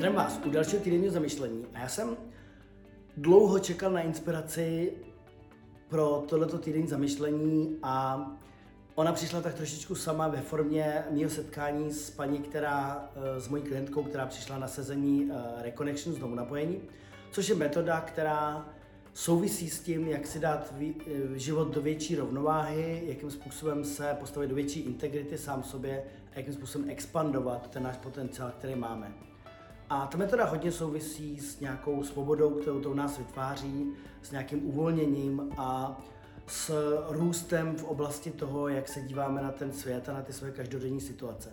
Zdravím vás u dalšího týdenního zamyšlení. A já jsem dlouho čekal na inspiraci pro tohleto týdenní zamyšlení a ona přišla tak trošičku sama ve formě mého setkání s paní, která, eh, s mojí klientkou, která přišla na sezení eh, Reconnection z domu napojení, což je metoda, která souvisí s tím, jak si dát eh, život do větší rovnováhy, jakým způsobem se postavit do větší integrity sám sobě a jakým způsobem expandovat ten náš potenciál, který máme. A ta metoda hodně souvisí s nějakou svobodou, kterou to u nás vytváří, s nějakým uvolněním a s růstem v oblasti toho, jak se díváme na ten svět a na ty své každodenní situace.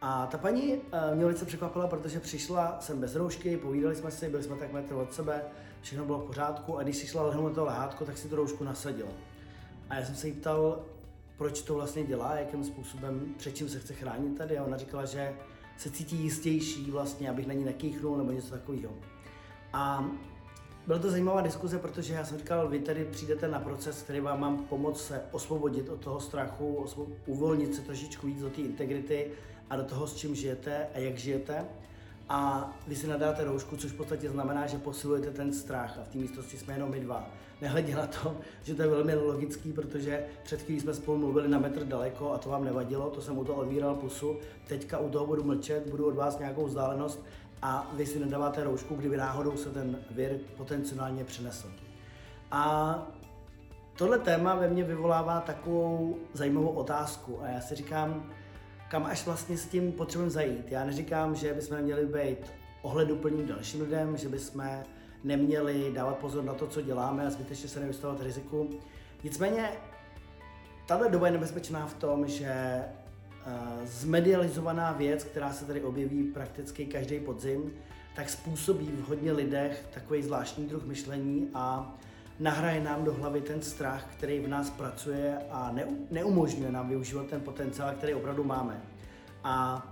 A ta paní eh, mě velice překvapila, protože přišla sem bez roušky, povídali jsme si, byli jsme tak metr od sebe, všechno bylo v pořádku a když si šla lehnout to lehátko, tak si tu roušku nasadila. A já jsem se jí ptal, proč to vlastně dělá, jakým způsobem, před čím se chce chránit tady a ona říkala, že se cítí jistější vlastně, abych na ní nekýchnul nebo něco takového. A byla to zajímavá diskuze, protože já jsem říkal, vy tady přijdete na proces, který vám mám pomoct se osvobodit od toho strachu, uvolnit se trošičku víc do té integrity a do toho, s čím žijete a jak žijete. A vy si nadáte roušku, což v podstatě znamená, že posilujete ten strach a v té místnosti jsme jenom my dva. Nehledě na to, že to je velmi logický, protože před chvílí jsme spolu mluvili na metr daleko a to vám nevadilo, to jsem u toho odvíral pusu. Teďka u toho budu mlčet, budu od vás nějakou vzdálenost a vy si nedáváte roušku, kdyby náhodou se ten vir potenciálně přenesl. A tohle téma ve mně vyvolává takovou zajímavou otázku a já si říkám, kam až vlastně s tím potřebujeme zajít. Já neříkám, že bychom neměli být ohleduplným dalším lidem, že bychom neměli dávat pozor na to, co děláme a zbytečně se nevystavovat riziku. Nicméně, tahle doba je nebezpečná v tom, že eh, zmedializovaná věc, která se tady objeví prakticky každý podzim, tak způsobí v hodně lidech takový zvláštní druh myšlení a nahraje nám do hlavy ten strach, který v nás pracuje a neumožňuje nám využívat ten potenciál, který opravdu máme. A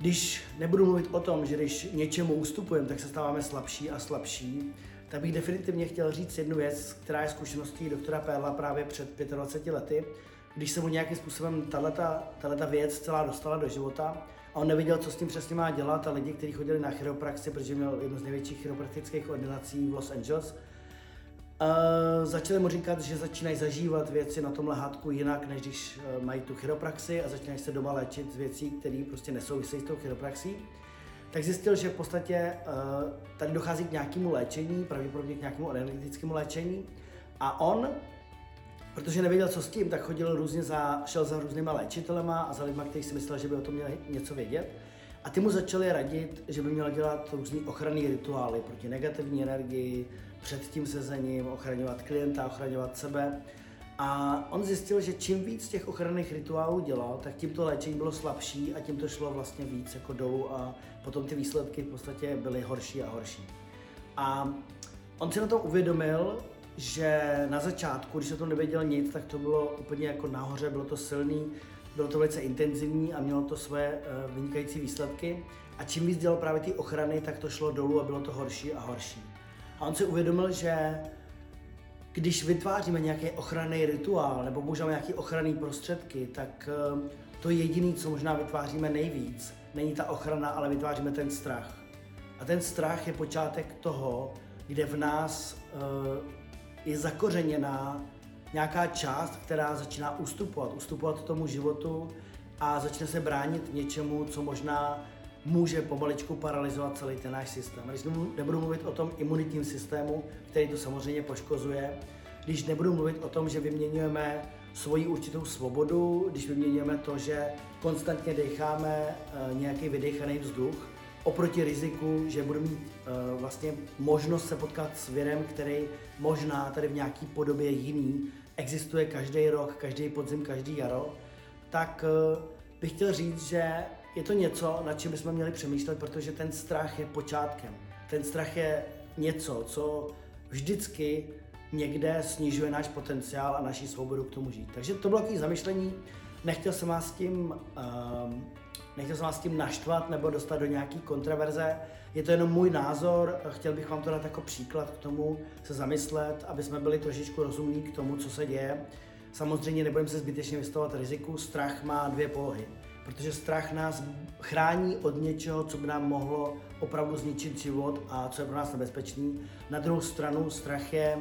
když nebudu mluvit o tom, že když něčemu ustupujeme, tak se stáváme slabší a slabší, tak bych definitivně chtěl říct jednu věc, která je zkušeností doktora Perla právě před 25 lety, když se mu nějakým způsobem tato věc celá dostala do života a on nevěděl, co s tím přesně má dělat a lidi, kteří chodili na chiropraxi, protože měl jednu z největších chiropraktických ordinací v Los Angeles, Uh, začali mu říkat, že začínají zažívat věci na tom lehátku jinak, než když uh, mají tu chiropraxi a začínají se doma léčit z věcí, které prostě nesouvisejí s tou chiropraxí. Tak zjistil, že v podstatě uh, tady dochází k nějakému léčení, pravděpodobně k nějakému energetickému léčení. A on, protože nevěděl, co s tím, tak chodil různě za, šel za různýma léčitelema a za lidmi, kteří si mysleli, že by o tom měli něco vědět. A ty mu začali radit, že by měl dělat různý ochranný rituály proti negativní energii, před tím sezením, ochraňovat klienta, ochraňovat sebe. A on zjistil, že čím víc těch ochranných rituálů dělal, tak tím to léčení bylo slabší a tím to šlo vlastně víc jako dolů a potom ty výsledky v podstatě byly horší a horší. A on si na to uvědomil, že na začátku, když se to nevěděl nic, tak to bylo úplně jako nahoře, bylo to silný, bylo to velice intenzivní a mělo to své eh, vynikající výsledky. A čím víc dělal právě ty ochrany, tak to šlo dolů a bylo to horší a horší. A on si uvědomil, že když vytváříme nějaký ochranný rituál nebo používáme nějaké ochranné prostředky, tak eh, to jediné, co možná vytváříme nejvíc, není ta ochrana, ale vytváříme ten strach. A ten strach je počátek toho, kde v nás uh, je zakořeněná nějaká část, která začíná ustupovat, ustupovat tomu životu a začne se bránit něčemu, co možná může pomaličku paralizovat celý ten náš systém. Když nebudu mluvit o tom imunitním systému, který to samozřejmě poškozuje, když nebudu mluvit o tom, že vyměňujeme svoji určitou svobodu, když vyměňujeme to, že konstantně decháme eh, nějaký vydechaný vzduch, oproti riziku, že budu mít uh, vlastně možnost se potkat s virem, který možná tady v nějaký podobě jiný existuje každý rok, každý podzim, každý jaro, tak uh, bych chtěl říct, že je to něco, nad čím bychom měli přemýšlet, protože ten strach je počátkem. Ten strach je něco, co vždycky někde snižuje náš potenciál a naši svobodu k tomu žít. Takže to bylo takové zamyšlení. Nechtěl jsem vás s tím, uh, nechtěl jsem vás tím naštvat nebo dostat do nějaký kontraverze. Je to jenom můj názor, chtěl bych vám to dát jako příklad k tomu se zamyslet, aby jsme byli trošičku rozumní k tomu, co se děje. Samozřejmě nebudeme se zbytečně vystavovat riziku. Strach má dvě polohy. protože strach nás chrání od něčeho, co by nám mohlo opravdu zničit život a co je pro nás nebezpečný. Na druhou stranu strach je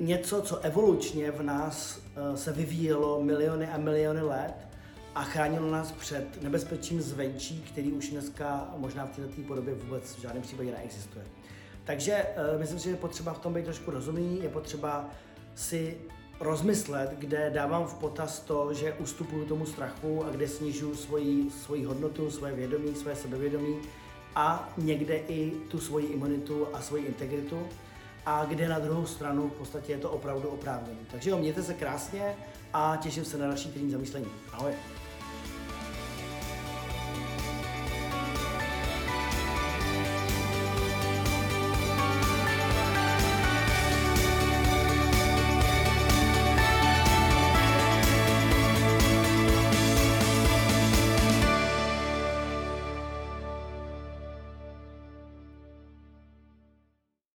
něco, co evolučně v nás eh, se vyvíjelo miliony a miliony let a chránilo nás před nebezpečím zvenčí, který už dneska možná v této podobě vůbec v žádném případě neexistuje. Takže uh, myslím si, že je potřeba v tom být trošku rozumný, je potřeba si rozmyslet, kde dávám v potaz to, že ustupuju tomu strachu a kde snižuju svoji, svoji hodnotu, svoje vědomí, svoje sebevědomí a někde i tu svoji imunitu a svoji integritu a kde na druhou stranu v podstatě je to opravdu oprávněné. Takže jo, mějte se krásně a těším se na další týden zamyšlení. Ahoj.